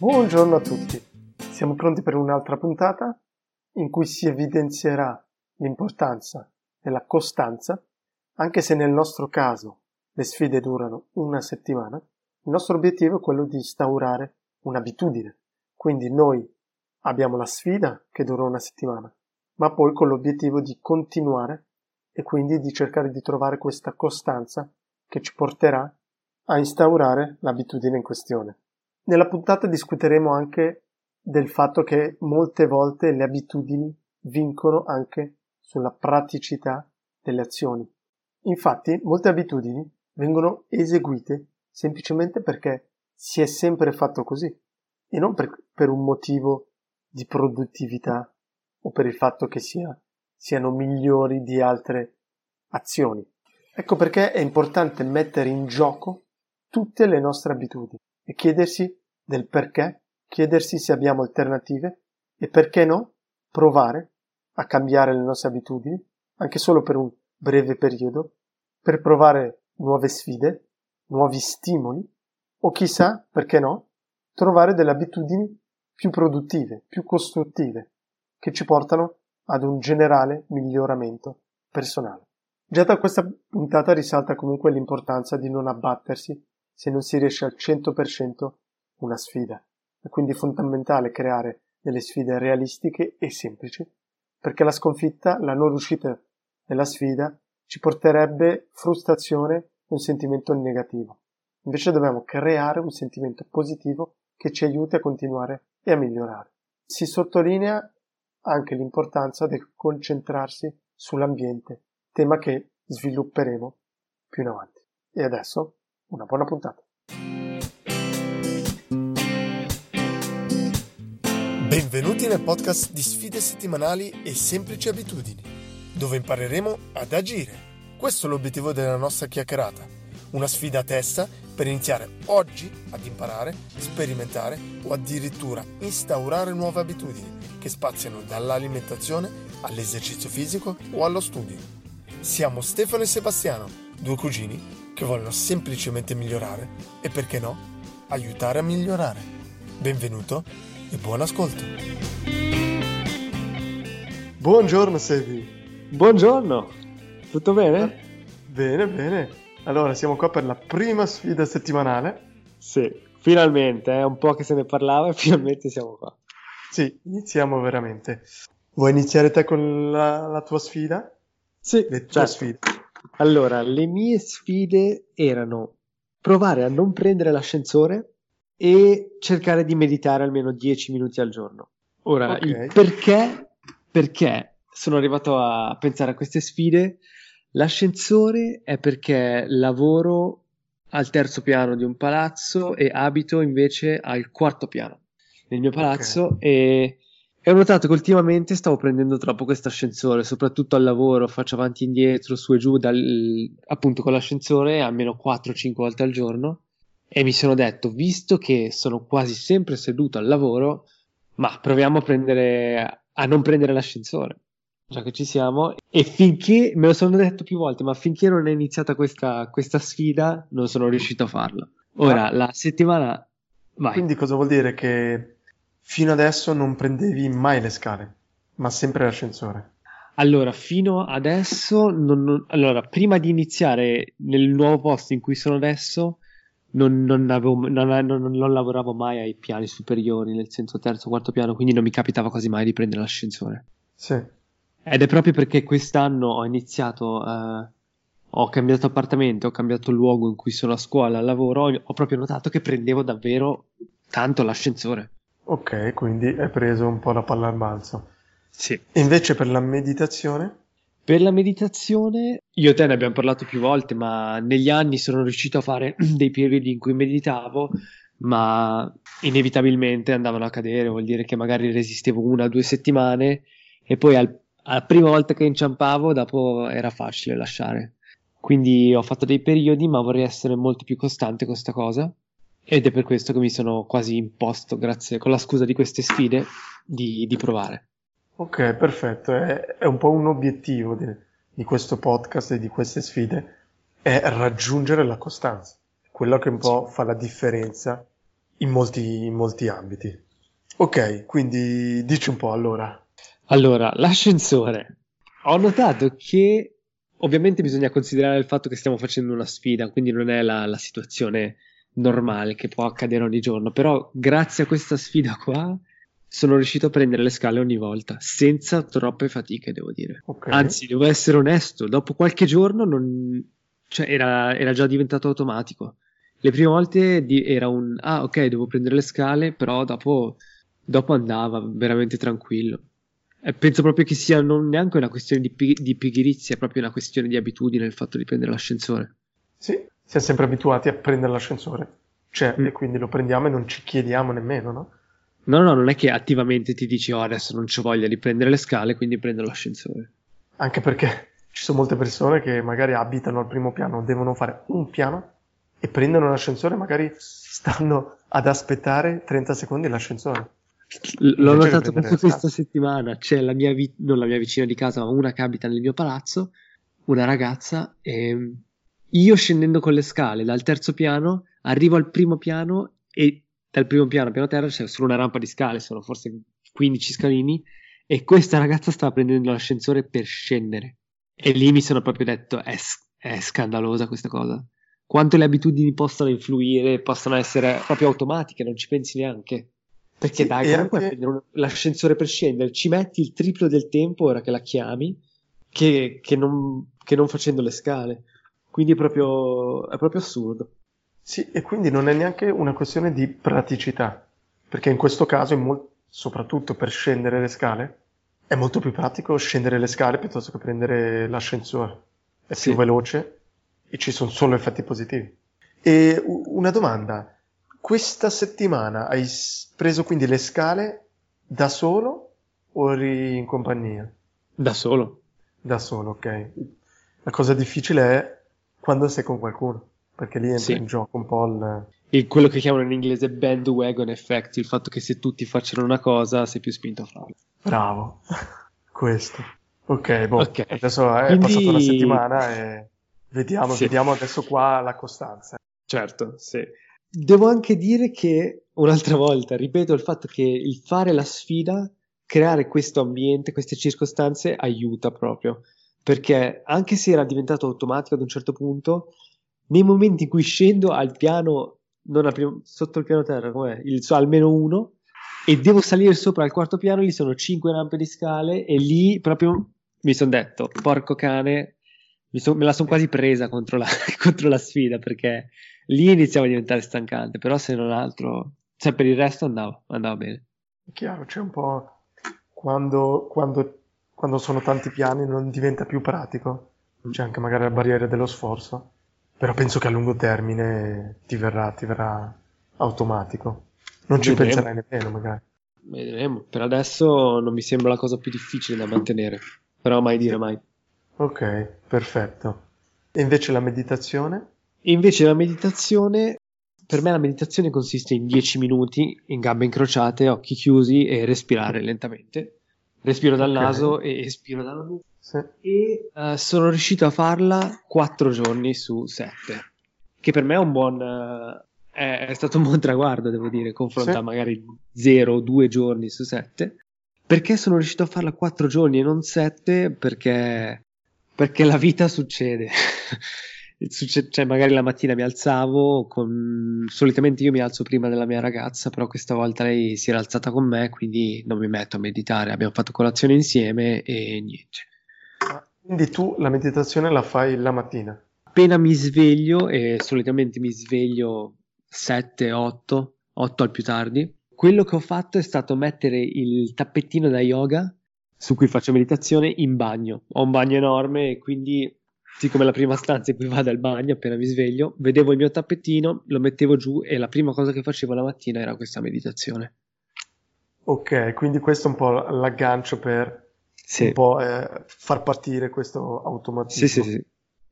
Buongiorno a tutti, siamo pronti per un'altra puntata in cui si evidenzierà l'importanza della costanza, anche se nel nostro caso le sfide durano una settimana, il nostro obiettivo è quello di instaurare un'abitudine. Quindi noi abbiamo la sfida che dura una settimana, ma poi con l'obiettivo di continuare e quindi di cercare di trovare questa costanza che ci porterà a instaurare l'abitudine in questione. Nella puntata discuteremo anche del fatto che molte volte le abitudini vincono anche sulla praticità delle azioni. Infatti, molte abitudini vengono eseguite semplicemente perché si è sempre fatto così e non per, per un motivo di produttività o per il fatto che sia, siano migliori di altre azioni. Ecco perché è importante mettere in gioco tutte le nostre abitudini e chiedersi del perché, chiedersi se abbiamo alternative e perché no provare a cambiare le nostre abitudini, anche solo per un breve periodo, per provare nuove sfide, nuovi stimoli o chissà, perché no, trovare delle abitudini più produttive, più costruttive, che ci portano ad un generale miglioramento personale. Già da questa puntata risalta comunque l'importanza di non abbattersi se non si riesce al 100% una sfida. È quindi fondamentale creare delle sfide realistiche e semplici, perché la sconfitta, la non riuscita della sfida, ci porterebbe frustrazione e un sentimento negativo. Invece dobbiamo creare un sentimento positivo che ci aiuti a continuare e a migliorare. Si sottolinea anche l'importanza del concentrarsi sull'ambiente, tema che svilupperemo più in avanti. E adesso una buona puntata. Benvenuti nel podcast di sfide settimanali e semplici abitudini, dove impareremo ad agire. Questo è l'obiettivo della nostra chiacchierata, una sfida a testa per iniziare oggi ad imparare, sperimentare o addirittura instaurare nuove abitudini che spaziano dall'alimentazione all'esercizio fisico o allo studio. Siamo Stefano e Sebastiano, due cugini che vogliono semplicemente migliorare e perché no, aiutare a migliorare. Benvenuto e buon ascolto. Buongiorno Sebi. Buongiorno, tutto bene? Bene, bene. Allora, siamo qua per la prima sfida settimanale. Sì, finalmente, è eh, un po' che se ne parlava e finalmente siamo qua. Sì, iniziamo veramente. Vuoi iniziare te con la, la tua sfida? Sì, le tue certo. sfide. Allora, le mie sfide erano provare a non prendere l'ascensore e cercare di meditare almeno 10 minuti al giorno. Ora, Ok. il perché? Perché sono arrivato a pensare a queste sfide. L'ascensore è perché lavoro al terzo piano di un palazzo e abito invece al quarto piano nel mio palazzo e, e ho notato che ultimamente stavo prendendo troppo questo ascensore, soprattutto al lavoro, faccio avanti e indietro, su e giù, dal- appunto con l'ascensore almeno 4-5 volte al giorno e mi sono detto, visto che sono quasi sempre seduto al lavoro, ma proviamo a prendere, a non prendere l'ascensore, già che ci siamo, e finché, me lo sono detto più volte, ma finché non è iniziata questa, questa sfida, non sono riuscito a farlo. Ora, la settimana... Vai. Quindi cosa vuol dire che fino adesso non prendevi mai le scale, ma sempre l'ascensore? Allora, fino adesso, non- non- allora, prima di iniziare nel nuovo posto in cui sono adesso, non, non avevo- non- non- non lavoravo mai ai piani superiori, nel senso terzo, quarto piano, quindi non mi capitava quasi mai di prendere l'ascensore. Sì. Ed è proprio perché quest'anno ho iniziato, eh, ho cambiato appartamento, ho cambiato luogo in cui sono a scuola, al lavoro, ho, ho proprio notato che prendevo davvero tanto l'ascensore. Ok, quindi hai preso un po' la palla al balzo. Sì. E invece per la meditazione? Per la meditazione, io e te ne abbiamo parlato più volte, ma negli anni sono riuscito a fare dei periodi in cui meditavo, ma inevitabilmente andavano a cadere, vuol dire che magari resistevo una o due settimane e poi al- alla prima volta che inciampavo, dopo era facile lasciare. Quindi ho fatto dei periodi, ma vorrei essere molto più costante con questa cosa. Ed è per questo che mi sono quasi imposto, grazie, con la scusa di queste sfide, di, di provare. Ok, perfetto. È, è un po' un obiettivo di, di questo podcast e di queste sfide, è raggiungere la costanza. Quello che un po' fa la differenza in molti, in molti ambiti. Ok, quindi dici un po' allora. Allora, l'ascensore. Ho notato che ovviamente bisogna considerare il fatto che stiamo facendo una sfida, quindi non è la, la situazione normale che può accadere ogni giorno, però grazie a questa sfida qua sono riuscito a prendere le scale ogni volta, senza troppe fatiche, devo dire. Okay. Anzi, devo essere onesto, dopo qualche giorno non... cioè, era, era, già diventato automatico. Le prime volte di... era un ah, ok, devo prendere le scale, però dopo, dopo andava veramente tranquillo. E penso proprio che sia non neanche una questione di, pi- di pigrizia, è proprio una questione di abitudine il fatto di prendere l'ascensore. Sì, siamo sempre abituati a prendere l'ascensore, cioè, mm. e quindi lo prendiamo e non ci chiediamo nemmeno, no? No, no, non è che attivamente ti dici oh, adesso non c'ho voglia di prendere le scale, quindi prendo l'ascensore. Anche perché ci sono molte persone che magari abitano al primo piano, devono fare un piano e prendono l'ascensore, magari stanno ad aspettare 30 secondi l'ascensore. L'ho notato proprio questa settimana. C'è la mia, vi- non la mia vicina di casa, ma una che abita nel mio palazzo, una ragazza, e io scendendo con le scale dal terzo piano, arrivo al primo piano e dal primo piano al piano terra c'è solo una rampa di scale, sono forse 15 scalini, e questa ragazza stava prendendo l'ascensore per scendere. E lì mi sono proprio detto, è, è scandalosa questa cosa. Quanto le abitudini possono influire, possono essere proprio automatiche, non ci pensi neanche. Perché sì, dai, comunque anche... prendere l'ascensore per scendere ci metti il triplo del tempo ora che la chiami che, che, non, che non, facendo le scale. Quindi è proprio, è proprio assurdo. Sì, e quindi non è neanche una questione di praticità, perché in questo caso, in mol- soprattutto per scendere le scale, è molto più pratico scendere le scale piuttosto che prendere l'ascensore. È sì. più veloce e ci sono solo effetti positivi. E una domanda, questa settimana hai preso quindi le scale da solo o eri in compagnia? Da solo. Da solo, ok. La cosa difficile è quando sei con qualcuno perché lì entra sì. in gioco un po' il... il... quello che chiamano in inglese bandwagon effect, il fatto che se tutti facciano una cosa sei più spinto a farla. Bravo, questo. Ok, boh, okay. adesso è Quindi... passata una settimana e vediamo, sì. vediamo adesso qua la costanza. Certo, sì. Devo anche dire che, un'altra volta, ripeto il fatto che il fare la sfida, creare questo ambiente, queste circostanze, aiuta proprio. Perché anche se era diventato automatico ad un certo punto, nei momenti in cui scendo al piano, non primo, sotto il piano terra, com'è? Il, so, almeno uno, e devo salire sopra al quarto piano, lì sono cinque rampe di scale, e lì proprio mi sono detto, porco cane, son, me la sono quasi presa contro la, contro la, sfida, perché lì iniziava a diventare stancante, però se non altro, cioè per il resto andava, andava bene. Chiaro, c'è un po' quando, quando, quando sono tanti piani non diventa più pratico, c'è anche magari la barriera dello sforzo però penso che a lungo termine ti verrà, ti verrà automatico. Non ci Vedremo. penserai nemmeno, magari. Vedremo. Per adesso non mi sembra la cosa più difficile da mantenere. Però mai dire mai. Ok, perfetto. E invece la meditazione? Invece la meditazione, per me la meditazione consiste in 10 minuti in gambe incrociate, occhi chiusi e respirare lentamente. Respiro dal okay. naso e espiro dalla bocca sì. E uh, sono riuscito a farla 4 giorni su 7, che per me è un buon... Uh, è, è, stato un buon traguardo, devo dire, confronto sì. magari 0 o 2 giorni su 7. Perché sono riuscito a farla 4 giorni e non 7? Perché, perché la vita succede. cioè magari la mattina mi alzavo con... solitamente io mi alzo prima della mia ragazza però questa volta lei si era alzata con me quindi non mi metto a meditare abbiamo fatto colazione insieme e niente quindi tu la meditazione la fai la mattina? Appena mi sveglio, e solitamente mi sveglio 7, 8, 8 al più tardi, quello che ho fatto è stato mettere il tappettino da yoga su cui faccio meditazione in bagno. Ho un bagno enorme e quindi, siccome la prima stanza in cui vado il bagno, appena mi sveglio, vedevo il mio tappettino, lo mettevo giù e la prima cosa che facevo la mattina era questa meditazione. Ok, quindi questo è un po' l'aggancio per sì. un po' eh, far partire questo automatismo. Sì, sì, sì.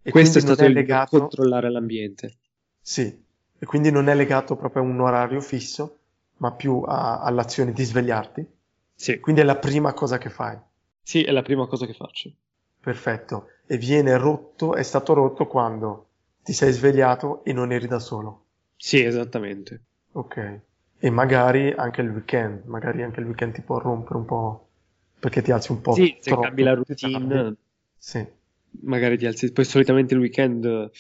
E questo è stato è il legato... controllare l'ambiente. Sì, e quindi non è legato proprio a un orario fisso, ma più a, all'azione di svegliarti. Sì. Quindi è la prima cosa che fai. Sì, è la prima cosa che faccio. Perfetto. E viene rotto, è stato rotto quando ti sei svegliato e non eri da solo. Sì, esattamente. Ok. e magari anche il weekend, magari anche il weekend ti può rompere un po' perché ti alzi un po' Sì, se cambi la routine, Sì, magari ti alzi. Poi solitamente il weekend,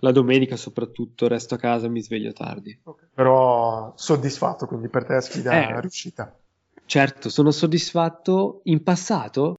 la domenica soprattutto, resto a casa e mi sveglio tardi. ok. però soddisfatto, quindi per te è sfida Eh. riuscita. Certo, sono soddisfatto. In passato,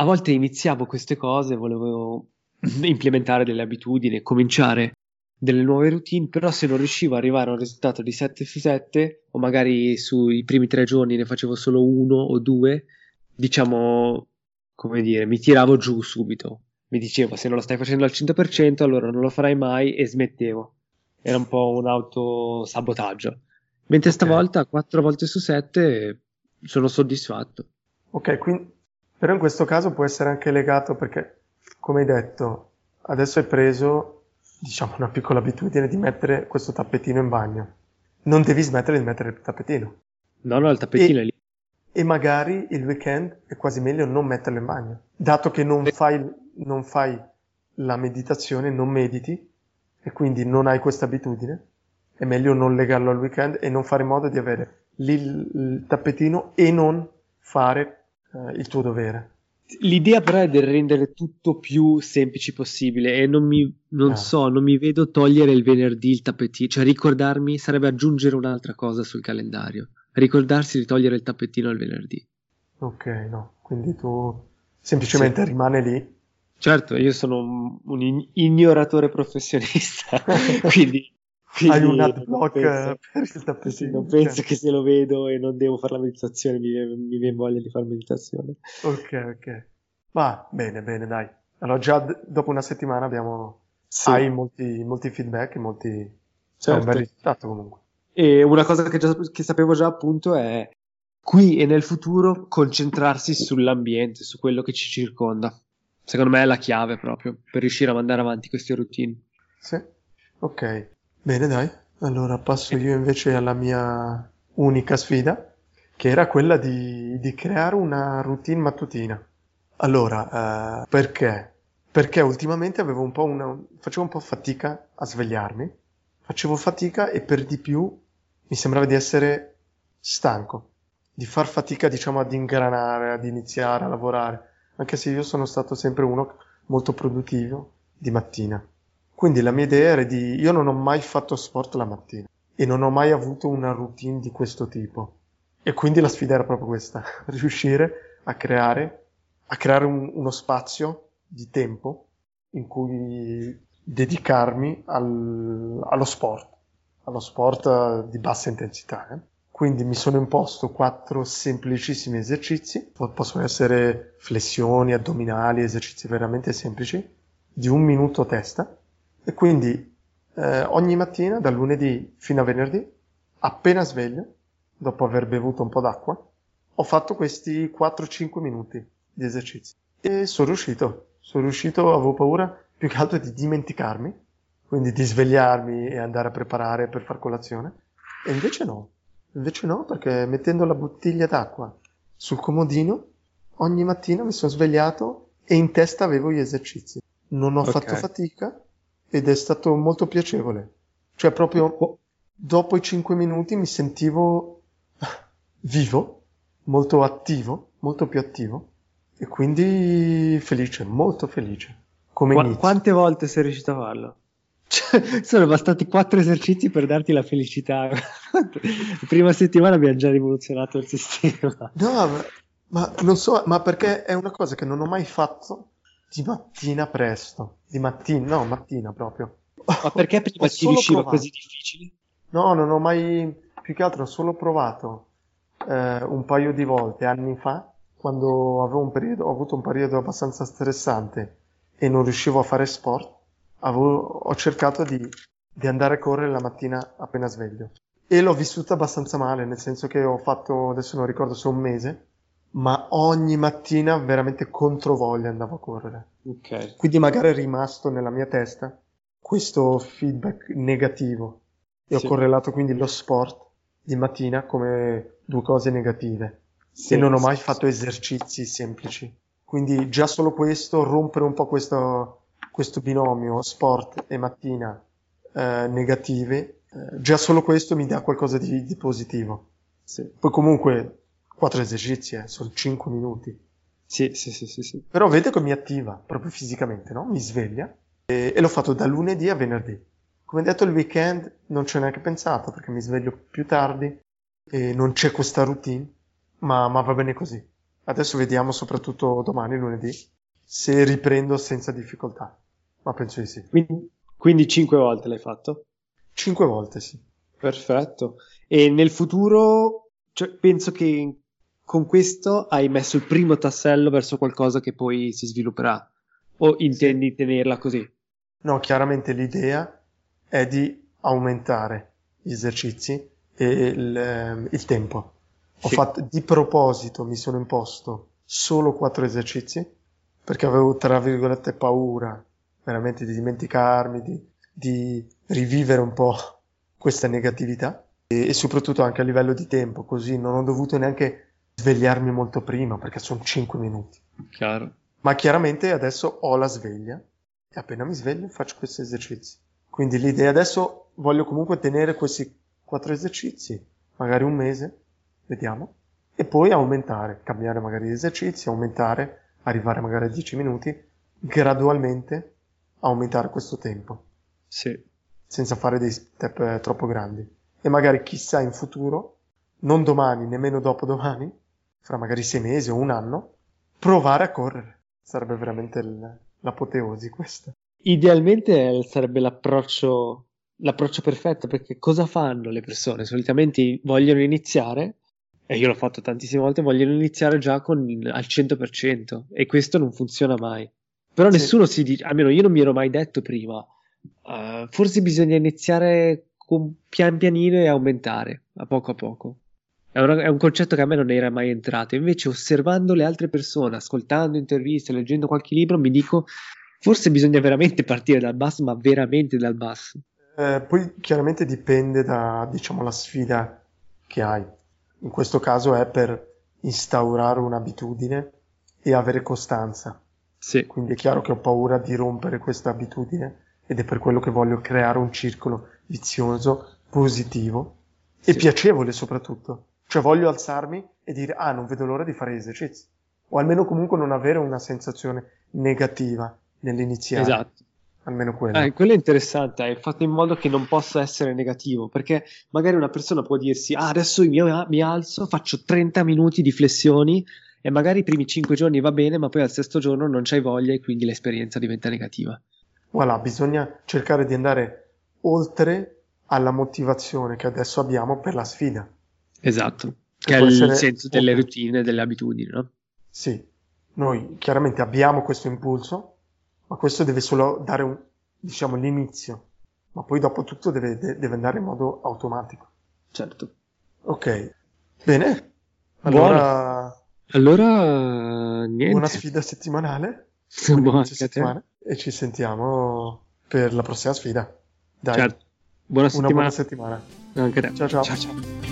a volte iniziavo queste cose, volevo implementare delle abitudini, cominciare delle nuove routine, però se non riuscivo ad arrivare a un risultato di 7 su 7, o magari sui primi tre giorni ne facevo solo uno o due, diciamo, come dire, mi tiravo giù subito. Mi dicevo, se non lo stai facendo al 100%, allora non lo farai mai e smettevo. Era un po' un autosabotaggio. Mentre Ok. stavolta, 4 volte su 7, sono soddisfatto. Ok, quindi, però in questo caso può essere anche legato perché, come hai detto, adesso hai preso, diciamo, una piccola abitudine di mettere questo tappetino in bagno. Non devi smettere di mettere il tappetino. No, no, il tappetino è lì. E magari il weekend è quasi meglio non metterlo in bagno. Dato che non fai, non fai la meditazione, non mediti, e quindi non hai questa abitudine, è meglio non legarlo al weekend e non fare in modo di avere il, il tappetino e non fare eh, il tuo dovere. L'idea però è di rendere tutto più semplice possibile e non mi, non Ah. so, non mi vedo togliere il venerdì il tappetino, cioè ricordarmi sarebbe aggiungere un'altra cosa sul calendario, ricordarsi di togliere il tappetino il venerdì. Ok, no, quindi tu semplicemente rimane lì. Certo, io sono un, un ignoratore professionista, quindi, quindi Hai un adblock penso- eh, per il tappetino. non penso che se lo vedo e non devo fare la meditazione mi, viene- mi viene voglia di fare meditazione. Ok, ok. Va, bene, bene, dai. Allora già d- dopo una settimana abbiamo... Sì, Hai molti, molti feedback molti... È un certo. bel risultato comunque. E una cosa che, già- che sapevo già appunto è qui e nel futuro concentrarsi sull'ambiente, su quello che ci circonda. Secondo me è la chiave proprio per riuscire a mandare avanti queste routine. Sì, ok. Bene, dai. Allora passo io invece alla mia unica sfida, che era quella di, di creare una routine mattutina. Allora, eh, perché? Perché ultimamente avevo un po' una, facevo un po' fatica a svegliarmi, facevo fatica e per di più mi sembrava di essere stanco, di far fatica, diciamo, ad ingranare, ad iniziare a lavorare, anche se io sono stato sempre uno molto produttivo di mattina. Quindi la mia idea era di... Io non ho mai fatto sport la mattina e non ho mai avuto una routine di questo tipo. E quindi la sfida era proprio questa, riuscire a creare, a creare un- uno spazio di tempo in cui dedicarmi al- allo sport, allo sport eh, di bassa intensità. eh. Quindi mi sono imposto quattro semplicissimi esercizi, po- possono essere flessioni, addominali, esercizi veramente semplici, di un minuto a testa. E quindi eh, ogni mattina, dal lunedì fino a venerdì, appena sveglio, dopo aver bevuto un po' d'acqua, ho fatto questi 4-5 minuti di esercizi. E sono riuscito, sono riuscito, avevo paura più che altro di dimenticarmi, quindi di svegliarmi e andare a preparare per far colazione. E invece no, invece no, perché mettendo la bottiglia d'acqua sul comodino, ogni mattina mi sono svegliato e in testa avevo gli esercizi. Non ho Ok. fatto fatica ed è stato molto piacevole. Cioè proprio dopo i 5 minuti mi sentivo vivo, molto attivo, molto più attivo e quindi felice, molto felice. Come inizio. quante volte sei riuscito a farlo? Cioè, sono bastati quattro esercizi per darti la felicità. La prima settimana abbiamo già rivoluzionato il sistema. No, ma, ma non so, ma perché è una cosa che non ho mai fatto di mattina presto. Di mattina, no, mattina proprio. Ma perché prima ti riusciva provato. così difficile? No, non ho mai, più che altro ho solo provato eh, un paio di volte anni fa, quando avevo un periodo, ho avuto un periodo abbastanza stressante e non riuscivo a fare sport, avevo- ho cercato di, di andare a correre la mattina appena sveglio. E l'ho vissuta abbastanza male, nel senso che ho fatto, adesso non ricordo se un mese, ma ogni mattina veramente contro voglia andavo a correre. Ok. Quindi magari è rimasto nella mia testa questo feedback negativo e Sì. ho correlato quindi lo sport di mattina come due cose negative Sì, e non ho mai sì. fatto esercizi semplici. Quindi già solo questo, rompere un po' questo, questo binomio sport e mattina eh, negative eh, già solo questo mi dà qualcosa di, di positivo. Sì. Poi comunque quattro esercizi, eh, sono 5 minuti. Sì, sì, sì, sì, sì. Però vedo che mi attiva proprio fisicamente, no? Mi sveglia e, e l'ho fatto da lunedì a venerdì. Come detto, il weekend non ci ho neanche pensato perché mi sveglio più tardi e non c'è questa routine, ma, ma va bene così. Adesso vediamo soprattutto domani, lunedì, se riprendo senza difficoltà. Ma penso di sì. Quindi, quindi cinque volte l'hai fatto? Cinque volte, sì. Perfetto. E nel futuro, cioè, penso che con questo hai messo il primo tassello verso qualcosa che poi si svilupperà. O intendi tenerla così? No, chiaramente l'idea è di aumentare gli esercizi e il, ehm, il tempo. Ho Sì. fatto di proposito, mi sono imposto solo quattro esercizi perché avevo tra virgolette paura veramente di dimenticarmi, di, di rivivere un po' questa negatività e, e soprattutto anche a livello di tempo, così non ho dovuto neanche svegliarmi molto prima perché sono 5 minuti. Chiaro. Ma chiaramente adesso ho la sveglia e appena mi sveglio faccio questi esercizi. Quindi l'idea adesso voglio comunque tenere questi quattro esercizi, magari un mese, vediamo, e poi aumentare, cambiare magari gli esercizi, aumentare, arrivare magari a 10 minuti, gradualmente aumentare questo tempo, Sì. senza fare dei step eh, troppo grandi. E magari chissà in futuro, non domani, nemmeno dopodomani, fra magari sei mesi o un anno, provare a correre. Sarebbe veramente l'apoteosi questa. Idealmente sarebbe l'approccio, l'approccio perfetto perché cosa fanno le persone? Solitamente vogliono iniziare, e io l'ho fatto tantissime volte, vogliono iniziare già con al 100% e questo non funziona mai. Però Sì. nessuno si dice, almeno io non mi ero mai detto prima, "Eh, forse bisogna iniziare con pian pianino e aumentare a poco a poco. È, una- è un concetto che a me non era mai entrato. Invece, osservando le altre persone, ascoltando interviste, leggendo qualche libro, mi dico forse bisogna veramente partire dal basso, ma veramente dal basso. Eh, poi chiaramente dipende da, diciamo, la sfida che hai. In questo caso è per instaurare un'abitudine e avere costanza. Sì, Quindi è chiaro che ho paura di rompere questa abitudine ed è per quello che voglio creare un circolo vizioso, positivo e Sì. piacevole soprattutto. Cioè voglio alzarmi e dire ah non vedo l'ora di fare gli esercizi. O almeno comunque non avere una sensazione negativa nell'iniziare. esatto. Almeno quello. Eh, quello è interessante, hai fatto in modo che non possa essere negativo, perché magari una persona può dirsi, ah, adesso io mi alzo, faccio 30 minuti di flessioni e magari i primi 5 giorni va bene, ma poi al sesto giorno non c'hai voglia e quindi l'esperienza diventa negativa. Voilà, bisogna cercare di andare oltre alla motivazione che adesso abbiamo per la sfida. Esatto, Che che è il senso delle routine, delle abitudini, no? Sì, noi chiaramente abbiamo questo impulso, ma questo deve solo dare un, diciamo, l'inizio, ma poi dopo tutto deve, de- deve andare in modo automatico. Certo. Ok, bene. Allora, Allora, niente. buona sfida settimanale, Buona settimana, e ci sentiamo per la prossima sfida. Dai, Certo. Buona settimana. buona settimana. Anche a te. Ciao, ciao. ciao, ciao.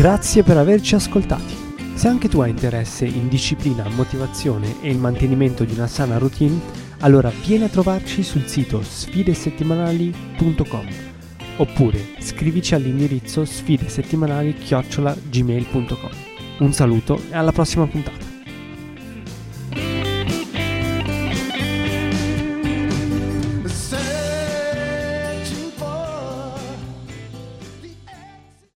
Grazie per averci ascoltati. Se anche tu hai interesse in disciplina, motivazione e il mantenimento di una sana routine, allora vieni a trovarci sul sito sfidesettimanali.com oppure scrivici all'indirizzo sfidesettimanali-gmail.com. Un saluto e alla prossima puntata.